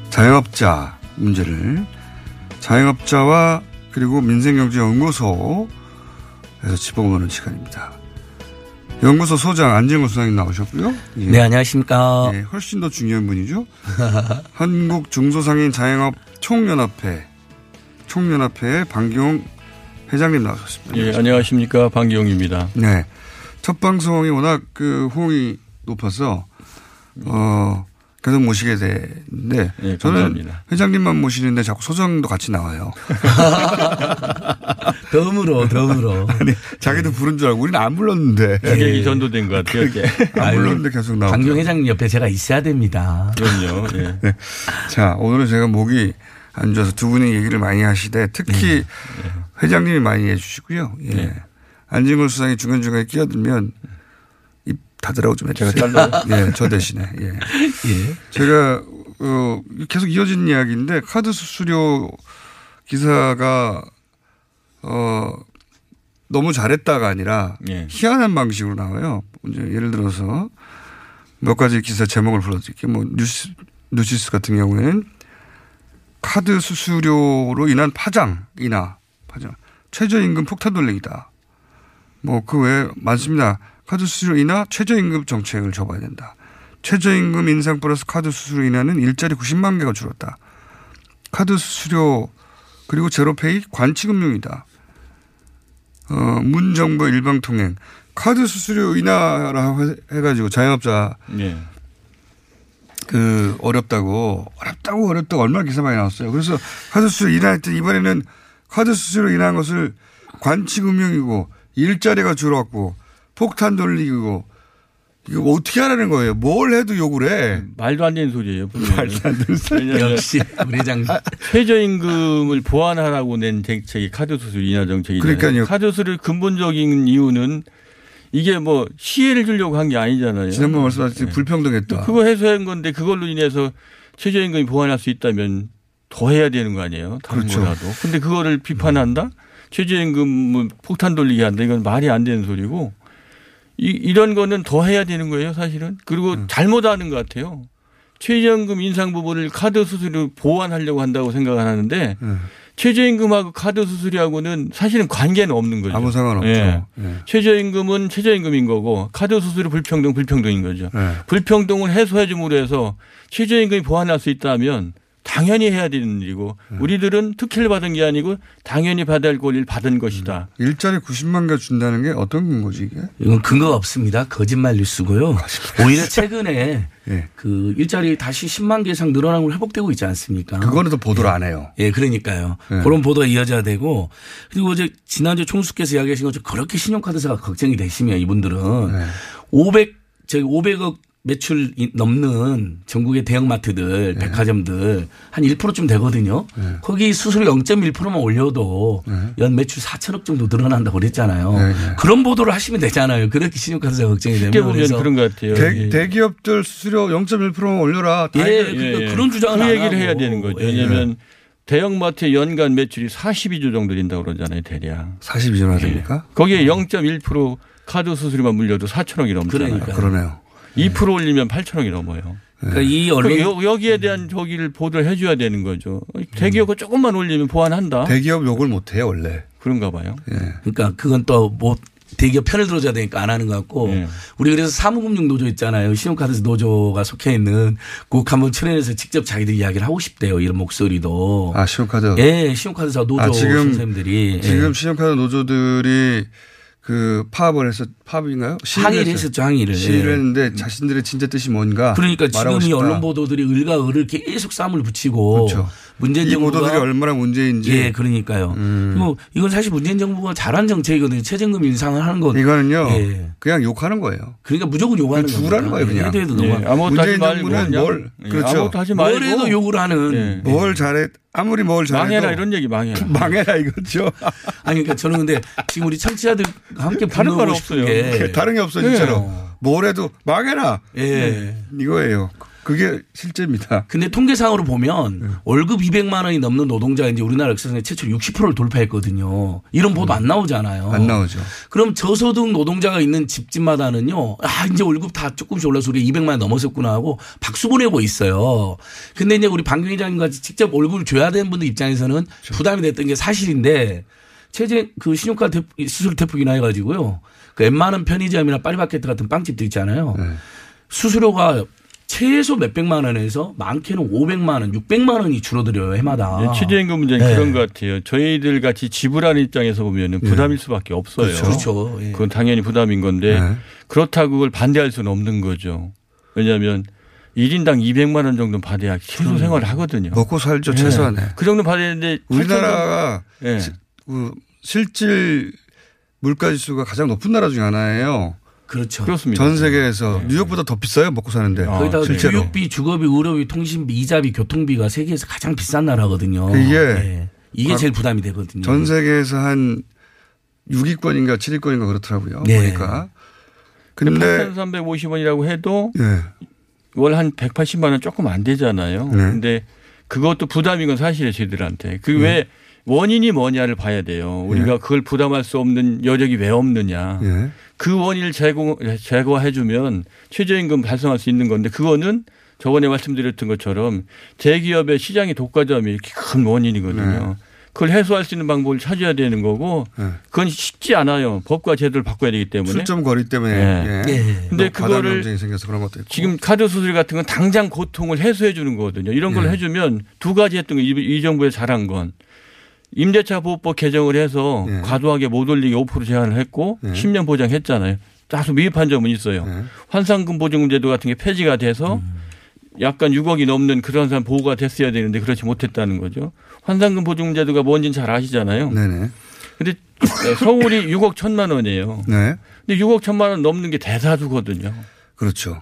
자영업자 문제를 자영업자와 그리고 민생경제연구소 에서 짚어보는 시간입니다. 연구소 소장 안정호 소장님 나오셨고요. 예. 네, 안녕하십니까. 예, 훨씬 더 중요한 분이죠. 한국 중소상인 자영업 총연합회 총연합회 방기용 회장님 나오셨습니다. 예, 안녕하십니까. 방기용입니다. 네. 첫 방송이 워낙 그 호응이 높아서 어 계속 모시게 되는데 네, 저는 회장님만 모시는데 자꾸 소장도 같이 나와요. 덤으로 덤으로. 아니 자기도 부른 줄 알고 우리는 안 불렀는데. 기획이 전도된 것 같아요. 안 불렀는데 계속 나오고. 강경 회장님 옆에 제가 있어야 됩니다. 그럼요. 예. 네. 자 오늘은 제가 목이 안 좋아서 두 분이 얘기를 많이 하시되 특히 네. 회장님이 많이 해 주시고요. 예. 네. 안진걸 수상이 중간중간에 끼어들면 입 닫으라고 좀 해주세요. 제가 잘라요? 예, 저 대신에. 예. 예. 제가, 어, 계속 이어진 이야기인데 카드 수수료 기사가, 어, 너무 잘했다가 아니라 예. 희한한 방식으로 나와요. 이제 예를 들어서 몇 가지 기사 제목을 불러드릴게요. 뭐 뉴스, 뉴시스 같은 경우에는 카드 수수료로 인한 파장이나 파장, 최저임금 폭탄 돌리기다. 뭐 그 외에 많습니다. 카드 수수료 인하 최저임금 정책을 접어야 된다. 최저임금 인상 플러스 카드 수수료 인하는 일자리 90만 개가 줄었다. 카드 수수료 그리고 제로페이 관치금융이다. 어, 문 정부 일방 통행 카드 수수료 인하라고 해가지고 자영업자 예. 그 어렵다고 어렵다고 어렵다고 얼마나 기사 많이 나왔어요. 그래서 카드 수수료 인하했더니 이번에는 카드 수수료 인한 것을 관측 음용이고 일자리가 줄었고 폭탄 돌리고 이거 어떻게 하라는 거예요? 뭘 해도 욕을 해. 말도 안 되는 소리예요. 말도 안 되는 소리. 역시 우리 장 최저임금을 보완하라고 낸 정책이 카드 수수료 인하 정책이잖아요. 그러니까요. 카드 수수료 근본적인 이유는 이게 뭐 시혜를 주려고 한 게 아니잖아요. 지난번 말씀하셨듯이 네. 불평등했다. 그거 해소한 건데 그걸로 인해서 최저임금이 보완할 수 있다면 더 해야 되는 거 아니에요? 다른 그렇죠. 거라도. 근데 그거를 비판한다? 최저임금 폭탄 돌리게 한다? 이건 말이 안 되는 소리고 이, 이런 거는 더 해야 되는 거예요, 사실은. 그리고 음. 잘못하는 것 같아요. 최저임금 인상 부분을 카드 수수료 보완하려고 한다고 생각을 하는데 음. 최저임금하고 카드 수수료하고는 사실은 관계는 없는 거죠. 아무 상관없죠. 예. 예. 최저임금은 최저임금인 거고 카드 수수료 불평등 불평등인 거죠. 예. 불평등을 해소해 줌으로 해서 최저임금이 보완할 수 있다면 당연히 해야 되는 일이고 예. 우리들은 특혜를 받은 게 아니고 당연히 받아야 할 권리를 받은 것이다. 일자리 90만 개 준다는 게 어떤 근거지 이게? 이건 근거가 없습니다. 거짓말 뉴스고요. 오히려 최근에 예. 그 일자리 다시 10만 개 이상 늘어난 걸 회복되고 있지 않습니까? 그거는 또 보도를 안 해요. 예, 그러니까요. 예. 그런 보도가 이어져야 되고 그리고 이제 지난주 총수께서 이야기하신 것처럼 그렇게 신용카드사가 걱정이 되시면 이분들은 네. 500 저기 500억 매출 이- 넘는 전국의 대형마트들, 네. 백화점들 한 1%쯤 되거든요. 거기 수수료 0.1%만 올려도 연 매출 4천억 정도 늘어난다고 그랬잖아요. 네, 네. 그런 보도를 하시면 되잖아요. 그렇게 신용카드사 걱정이 되면. 쉽게 보면 그래서 그런 것 같아요. 대, 예. 대기업들 수수료 0.1%만 올려라. 다 예, 해결- 그러니까 그런 주장은 그안 얘기를 하고. 해야 되는 거죠. 예. 왜냐하면 대형마트의 연간 매출이 42조 정도 된다고 그러잖아요, 대략. 42조나 됩니까? 거기에 0.1% 카드 수수료만 물려도 4천억이 넘잖아요. 그러니까요. 그러네요. 2% 올리면 8천억이 넘어요. 그러니까 이 언론 여- 여기에 대한 저기를 보도를 해줘야 되는 거죠. 대기업가 조금만 올리면 보완한다. 대기업 욕을 못 해요 원래. 그런가 봐요. 예. 그러니까 그건 또뭐 대기업 편을 들어줘야 되니까 안 하는 것 같고 예. 우리 그래서 사무금융 노조 있잖아요. 신용카드 노조가 속해 있는 곡 한번 출연해서 직접 자기들 이야기를 하고 싶대요. 이런 목소리도. 아 신용카드. 예, 신용카드사 노조 아, 지금- 선생님들이 지금 예. 신용카드 노조들이 그 파업을 해서 파업인가요? 항의를 했었죠, 항의를. 시위를 예. 했는데 자신들의 진짜 뜻이 뭔가 그러니까 지금 이. 언론 보도들이 을과 을을 계속 쌈을 붙이고 그렇죠. 문재인 이 정부가 보도들이 얼마나 문제인지 예, 그러니까요. 음. 그리고 이건 사실 문재인 정부가 잘한 정책이거든요. 최저임금 인상을 하는 것. 이거는요 예. 그냥 욕하는 거예요. 그러니까 무조건 요구하는 그냥 죽으라는 거예요, 그냥. 해도 해도 예, 넘어가. 아무것도 하지 문재인 말고 뭘 예, 그렇죠. 아무것도 하지 말고 뭘 해도 욕을 하는. 예. 뭘 잘해 아무리 뭘 잘해도 망해라 이런 얘기 망해라. 망해라 이거죠. 아니 그러니까 저는 근데 지금 우리 청취자들과 함께 분노하고 싶은 없 다른 게 없어 진짜로. 뭘 해도 망해라. 예. 이거예요. 그게 실제입니다. 근데 통계상으로 보면 월급 200만 원이 넘는 노동자가 이제 우리나라 역사상에 최초 60%를 돌파했거든요. 이런 보도 안 나오잖아요. 안 나오죠. 그럼 저소득 노동자가 있는 집집마다는요. 아, 이제 월급 다 조금씩 올라서 우리 200만 원 넘었었구나 하고 박수 보내고 있어요. 근데 이제 우리 방금 회장님 같이 직접 월급을 줘야 되는 분들 입장에서는 부담이 됐던 게 사실인데 최재 그 신용카드 대폭- 수수료 대폭 인하해가지고요. 그 웬만한 편의점이나 파리바게트 같은 빵집들 있잖아요. 네. 수수료가 최소 몇백만 원에서 많게는 500만 원, 600만 원이 줄어들어요 해마다. 예, 최저임금 문제는 네. 그런 것 같아요. 저희들 같이 지불하는 입장에서 보면은 부담일 수밖에 없어요. 네. 그렇죠. 예. 그건 당연히 부담인 건데 네. 그렇다고 그걸 반대할 수는 없는 거죠. 왜냐하면 1인당 200만 원 정도 받아야 최소 생활을 하거든요. 먹고 살죠 예. 최소한에. 그 정도 받아야 되는데 우리나라가 그 실질 물가 지수가 가장 높은 나라 중에 하나예요. 그렇죠. 그렇습니다. 전 세계에서 뉴욕보다 더 비싸요 먹고 사는데 아, 거기다가 실제로. 교육비, 주거비, 의료비, 통신비, 이자비, 교통비가 세계에서 가장 비싼 나라거든요. 이게 예. 이게 과- 제일 부담이 되거든요. 전 세계에서 한 6위권인가 7위권인가 그렇더라고요. 네. 보니까. 근데 8,350원이라고 해도 예. 월한 180만 원 조금 안 되잖아요. 네. 근데 그것도 부담인 건 사실이에요, 저희들한테. 그왜 원인이 뭐냐를 봐야 돼요. 우리가 그걸 부담할 수 없는 여력이 왜 없느냐. 예. 그 원인을 제거, 제거해 주면 최저임금 달성할 수 있는 건데 그거는 저번에 말씀드렸던 것처럼 대기업의 시장의 독과점이 이렇게 큰 원인이거든요. 그걸 해소할 수 있는 방법을 찾아야 되는 거고 네. 그건 쉽지 않아요. 법과 제도를 바꿔야 되기 때문에. 출점 거리 때문에 네. 예. 예. 근데 과다 그거를 경쟁이 생겨서 그런 것도 있고. 지금 카드 수수료 같은 건 당장 고통을 해소해 주는 거거든요. 이런 걸 네. 해주면 두 가지 했던 거 이 정부에 잘한 건 임대차 보호법 개정을 해서 네. 과도하게 못 올리게 5% 제한을 했고 네. 10년 보장했잖아요. 다소 미흡한 점은 있어요. 네. 환상금 보증제도 같은 게 폐지가 돼서 약간 6억이 넘는 그런 사람 보호가 됐어야 되는데 그렇지 못했다는 거죠. 환상금 보증제도가 뭔지는 잘 아시잖아요. 네네. 근데 서울이 6억 천만 원이에요. 네. 근데 6억 천만 원 넘는 게 대다수거든요. 그렇죠.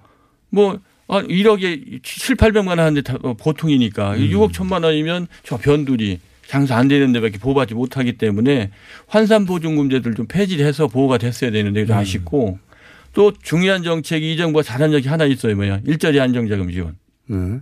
뭐, 아, 1억에 7, 800만 원 하는데 다 어, 보통이니까 음. 6억 천만 원이면 저 변두리 장사 안 되는 데밖에 보호받지 못하기 때문에 환산보증금제들 좀 폐지해서 보호가 됐어야 되는데 좀 음. 아쉽고 또 중요한 정책이 이 정부가 잘한 적이 하나 있어요. 뭐야. 일자리 안정자금 지원. 네.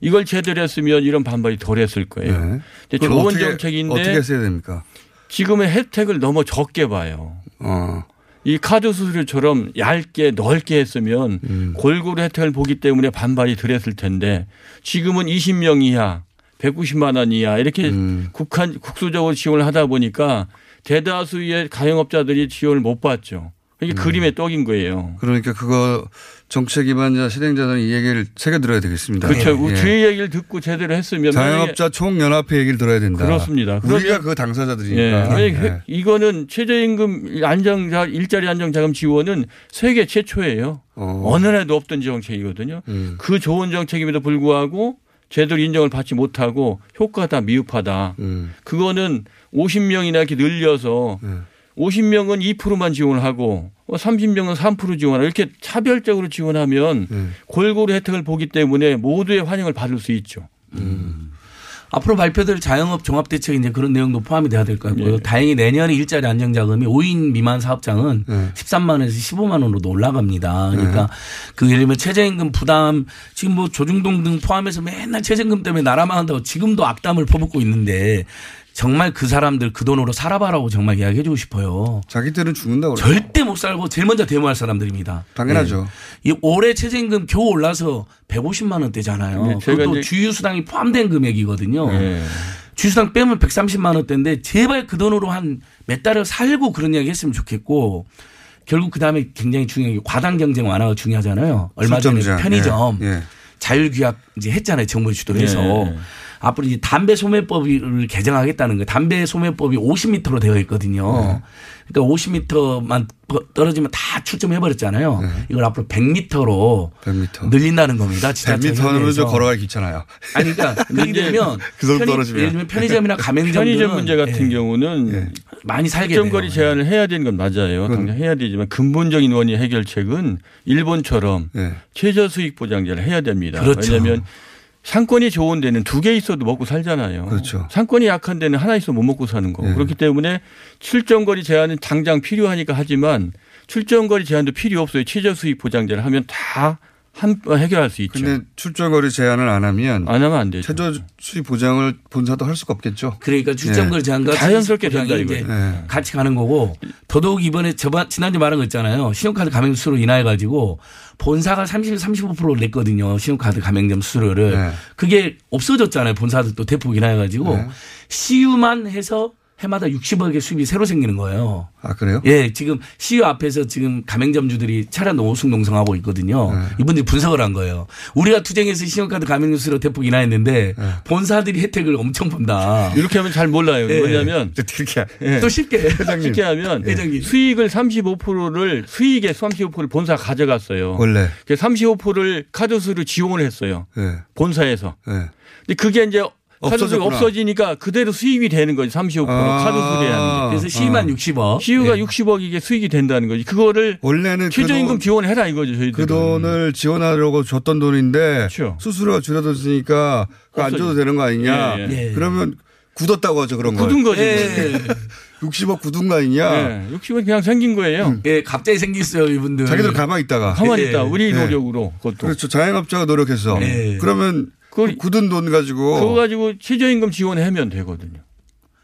이걸 제대로 했으면 이런 반발이 덜 했을 거예요. 네. 근데 좋은 어떻게- 정책인데 어떻게 했어야 됩니까? 지금의 혜택을 너무 적게 봐요. 어. 이 카드 수수료처럼 얇게 넓게 했으면 음. 골고루 혜택을 보기 때문에 반발이 덜 했을 텐데 지금은 20명 이하 190만 원 이하 이렇게 음. 국한 국수적으로 지원을 하다 보니까 대다수의 가용업자들이 지원을 못 받죠. 이게 음. 그림의 떡인 거예요. 그러니까 그거 정책 기반자 실행자들은 이 얘기를 새겨 들어야 되겠습니다. 그렇죠. 예. 저희 얘기를 듣고 제대로 했으면 자영업자 총연합회 얘기를 들어야 된다. 그렇습니다. 우리가 그 예. 당사자들이니까. 아니, 예. 이거는 최저임금 안정자 일자리 안정자금 지원은 세계 최초예요. 어. 느 나라에도 없던 정책이거든요. 음. 그 좋은 정책임에도 불구하고 제대로 인정을 받지 못하고 효과다 미흡하다. 음. 그거는 50명이나 이렇게 늘려서 50명은 2%만 지원을 하고 30명은 3% 지원하고 이렇게 차별적으로 지원하면 골고루 혜택을 보기 때문에 모두의 환영을 받을 수 있죠. 앞으로 발표될 자영업 종합대책 이제 그런 내용도 포함이 돼야 될 것 같고요. 예. 다행히 내년에 일자리 안정자금이 5인 미만 사업장은 네. 13만 원에서 15만 원으로 올라갑니다. 그러니까 네. 그 예를 들면 최저임금 부담 지금 뭐 조중동 등 포함해서 맨날 최저임금 때문에 나라 망한다고 지금도 악담을 퍼붓고 있는데 정말 그 사람들 그 돈으로 살아봐라고 정말 이야기해 주고 싶어요. 자기들은 죽는다고 그래요. 절대 못 살고 제일 먼저 데모할 사람들입니다. 당연하죠. 예. 이 올해 최저임금 겨우 올라서 150만 원대잖아요. 네, 그것도 주유수당이 포함된 금액이거든요. 네. 주유수당 빼면 130만 원대인데 제발 그 돈으로 한 몇 달을 살고 그런 이야기 했으면 좋겠고 결국 그 다음에 굉장히 중요한 게 과당 경쟁 완화가 중요하잖아요. 얼마 전에. 편의점 예. 예. 자율규약 이제 했잖아요. 정부 주도해서. 예. 앞으로 이제 담배 소매법을 개정하겠다는 거예요. 담배 소매법이 50m로 되어 있거든요. 그러니까 50m만 떨어지면 다 출점해 버렸잖아요. 이걸 앞으로 100m로 100m. 늘린다는 겁니다. 지자체 100m는 좀. 걸어가기 귀찮아요. 아니 그러니까 되면 그 정도 편의- 떨어지면. 예를 들면 편의점이나 가맹점들은 편의점 문제 같은 예, 경우는 많이 살게 특정거리 돼요. 제한을 해야 되는 건 맞아요. 당장 해야 되지만 근본적인 원인 해결책은 일본처럼 예. 최저 수익 보장제를 해야 됩니다. 그렇죠. 왜냐하면 상권이 좋은 데는 두 개 있어도 먹고 살잖아요. 그렇죠. 상권이 약한 데는 하나 있어도 못 먹고 사는 거고. 예. 그렇기 때문에 출정거리 제한은 당장 필요하니까 하지만 출정거리 제한도 필요 없어요. 최저 수익 보장제를 하면 다 한, 해결할 수 있죠. 근데 출전거리 제한을 안 하면 안 하면 안 되죠. 최저 수입 보장을 본사도 할 수가 없겠죠. 그러니까 출점거리 예. 제한과 자연스럽게 된다, 이거는. 예. 같이 가는 거고 더더욱 이번에 저번 지난주 말한 거 있잖아요. 신용카드 가맹 수수료 인하해 가지고 본사가 30, 35%를 냈거든요. 신용카드 가맹점 수수료를. 네. 그게 없어졌잖아요. 본사도 대폭 인하해 가지고 네. CU만 해서 해마다 60억의 수입이 새로 생기는 거예요. 아 그래요? 예, 지금 CU 앞에서 지금 가맹점주들이 차량 노숙 농성하고 있거든요. 네. 이분들이 분석을 한 거예요. 우리가 투쟁해서 신용카드 가맹점수로 대폭 인하했는데 네. 본사들이 혜택을 엄청 본다. 이렇게 하면 잘 몰라요. 예. 왜냐하면 그렇게 예. 또 쉽게 쉽게 하면 회장님. 수익을 35%를 수익의 35%를 본사가 가져갔어요. 원래. 그 35%를 카드수로 지원을 했어요. 예. 본사에서. 예. 근데 그게 이제 없어졌구나. 없어지니까 그대로 수익이 되는 거지 35% 아. 카드수에 하는 게. 그래서 CU만 60억. CU가 예. 60억 이게 수익이 된다는 거지. 그거를 원래는 최저임금 그, 돈, 지원해라 이거죠 저희들. 그 돈을 지원하려고 줬던 돈인데 그렇죠. 수수료가 줄어들었으니까 그거 안 줘도 되는 거 아니냐. 예, 예. 그러면 굳었다고 하죠 그런 거. 굳은 거지. 예. 60억 굳은 거 아니냐. 예. 60억 그냥 생긴 거예요. 예, 갑자기 생겼어요, 이분들. 자기들 가만히 있다가. 가만히 예. 있다. 우리 예. 노력으로 그것도. 그렇죠. 자영업자가 노력해서. 예. 그러면 그걸- 굳은 돈 가지고 그거 가지고 최저임금 지원하면 되거든요.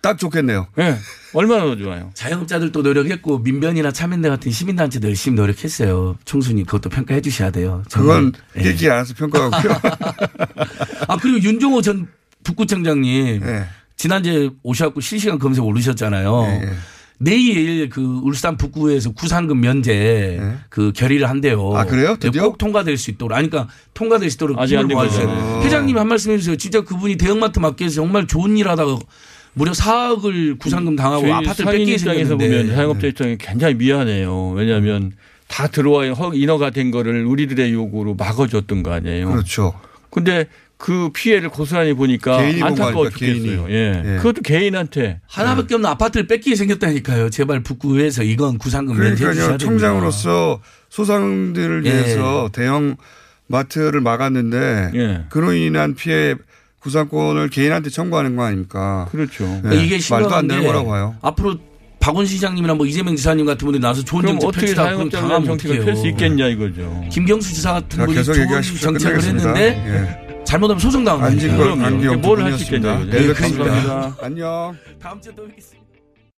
딱 좋겠네요. 예. 얼마나 더 좋아요. 자영업자들도 노력했고 민변이나 차민대 같은 시민단체도 열심히 노력했어요. 총수님 그것도 평가해 주셔야 돼요. 정말. 그건 예. 얘기 안 해서 평가하고요. 아 그리고 윤종호 전 북구청장님 예. 지난주에 오셔갖고 실시간 검색 올리셨잖아요. 예, 예. 내일 그 울산 북구에서 구상금 면제 예. 그 결의를 한대요. 아, 그래요? 네, 드디어? 꼭 통과될 수 있도록. 아니, 그러니까 통과될 수 있도록 아직 안 모아주세요. 거죠. 회장님 한 말씀 해주세요. 진짜 그분이 대형마트 마켓에서 정말 좋은 일 하다가 무려 4억을 구상금 당하고 아파트를 뺏기게 입장에서. 보면 자영업자 입장에 굉장히 미안해요. 왜냐하면 다 들어와야 허 인허가 된 거를 우리들의 요구로 막아줬던 거 아니에요. 그렇죠. 근데 그 피해를 고스란히 보니까 안타까워 죽겠어요. 예. 예. 그것도 개인한테 하나밖에 없는 아파트를 뺏기게 생겼다니까요. 제발 북구에서 이건 구상금 면제해 주셔야 그러니까요. 됩니다. 청장으로서 소상들을 예. 위해서 대형 마트를 막았는데 예. 그로 인한 피해 구상권을 개인한테 청구하는 거 아닙니까? 그렇죠. 예. 그러니까 이게 말도 안 심각한 되는 게 거라고 봐요. 앞으로 박원 시장님이나 뭐 이재명 지사님 같은 분들이 나서 좋은 정책 어떻게 펼치다 그럼 당하면 정책을 어떡해요. 펼수 있겠냐 이거죠. 김경수 지사 같은 자, 분이 좋은. 정책을 끝내겠습니다. 했는데 잘못하면 소송 당한다. 안진걸, 두 뭘할수 분이었습니다. 있겠냐고요. 내일 네, 뵙겠습니다. 감사합니다. 안녕. 다음 주에 또 뵙겠습니다.